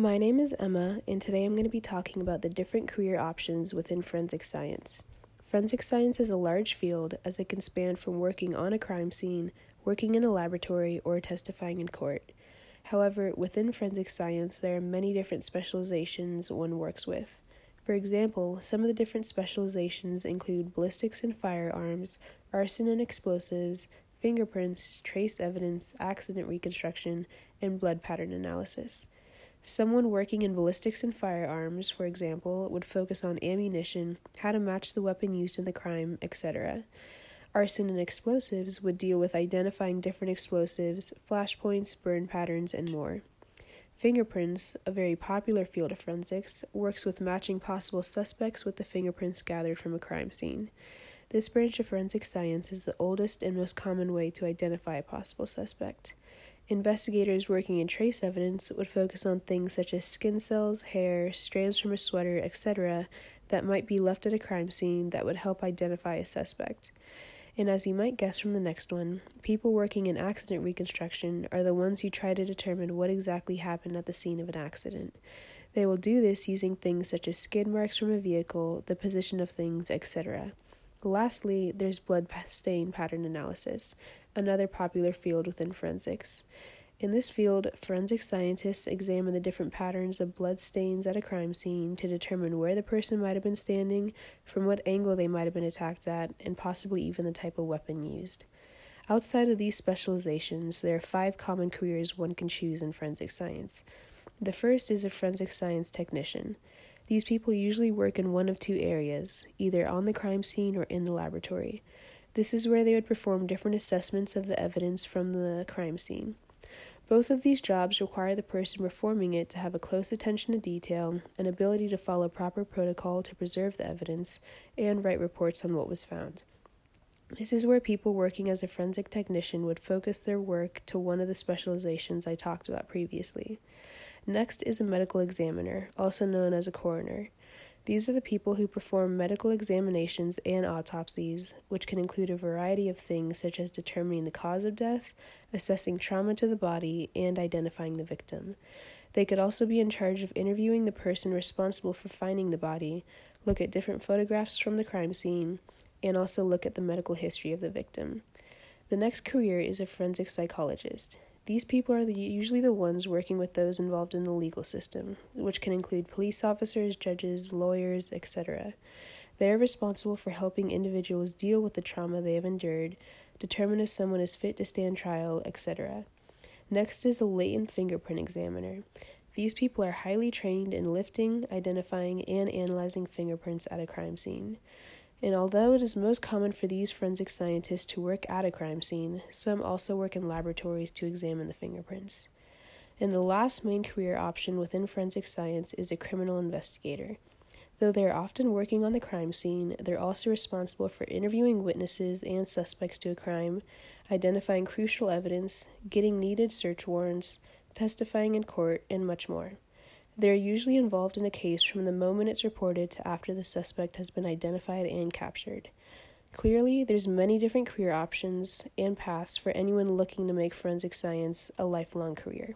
My name is Emma, and today I'm going to be talking about the different career options within forensic science. Forensic science is a large field as it can span from working on a crime scene, working in a laboratory, or testifying in court. However, within forensic science, there are many different specializations one works with. For example, some of the different specializations include ballistics and firearms, arson and explosives, fingerprints, trace evidence, accident reconstruction, and blood pattern analysis. Someone working in ballistics and firearms, for example, would focus on ammunition, how to match the weapon used in the crime, etc. Arson and explosives would deal with identifying different explosives, flashpoints, burn patterns, and more. Fingerprints, a very popular field of forensics, works with matching possible suspects with the fingerprints gathered from a crime scene. This branch of forensic science is the oldest and most common way to identify a possible suspect. Investigators working in trace evidence would focus on things such as skin cells, hair, strands from a sweater, etc., that might be left at a crime scene that would help identify a suspect. And as you might guess from the next one, people working in accident reconstruction are the ones who try to determine what exactly happened at the scene of an accident. They will do this using things such as skid marks from a vehicle, the position of things, etc. Lastly, there's blood stain pattern analysis, another popular field within forensics. In this field, forensic scientists examine the different patterns of blood stains at a crime scene to determine where the person might have been standing, from what angle they might have been attacked at, and possibly even the type of weapon used. Outside of these specializations, there are five common careers one can choose in forensic science. The first is a forensic science technician. These people usually work in one of two areas, either on the crime scene or in the laboratory. This is where they would perform different assessments of the evidence from the crime scene. Both of these jobs require the person performing it to have a close attention to detail, an ability to follow proper protocol to preserve the evidence, and write reports on what was found. This is where people working as a forensic technician would focus their work to one of the specializations I talked about previously. Next is a medical examiner, also known as a coroner. These are the people who perform medical examinations and autopsies, which can include a variety of things such as determining the cause of death, assessing trauma to the body, and identifying the victim. They could also be in charge of interviewing the person responsible for finding the body, look at different photographs from the crime scene, and also look at the medical history of the victim. The next career is a forensic psychologist. These people are the, usually the ones working with those involved in the legal system, which can include police officers, judges, lawyers, etc. They are responsible for helping individuals deal with the trauma they have endured, determine if someone is fit to stand trial, etc. Next is a latent fingerprint examiner. These people are highly trained in lifting, identifying, and analyzing fingerprints at a crime scene. And although it is most common for these forensic scientists to work at a crime scene, some also work in laboratories to examine the fingerprints. And the last main career option within forensic science is a criminal investigator. Though they are often working on the crime scene, they're also responsible for interviewing witnesses and suspects to a crime, identifying crucial evidence, getting needed search warrants, testifying in court, and much more. They are usually involved in a case from the moment it's reported to after the suspect has been identified and captured. Clearly, there's many different career options and paths for anyone looking to make forensic science a lifelong career.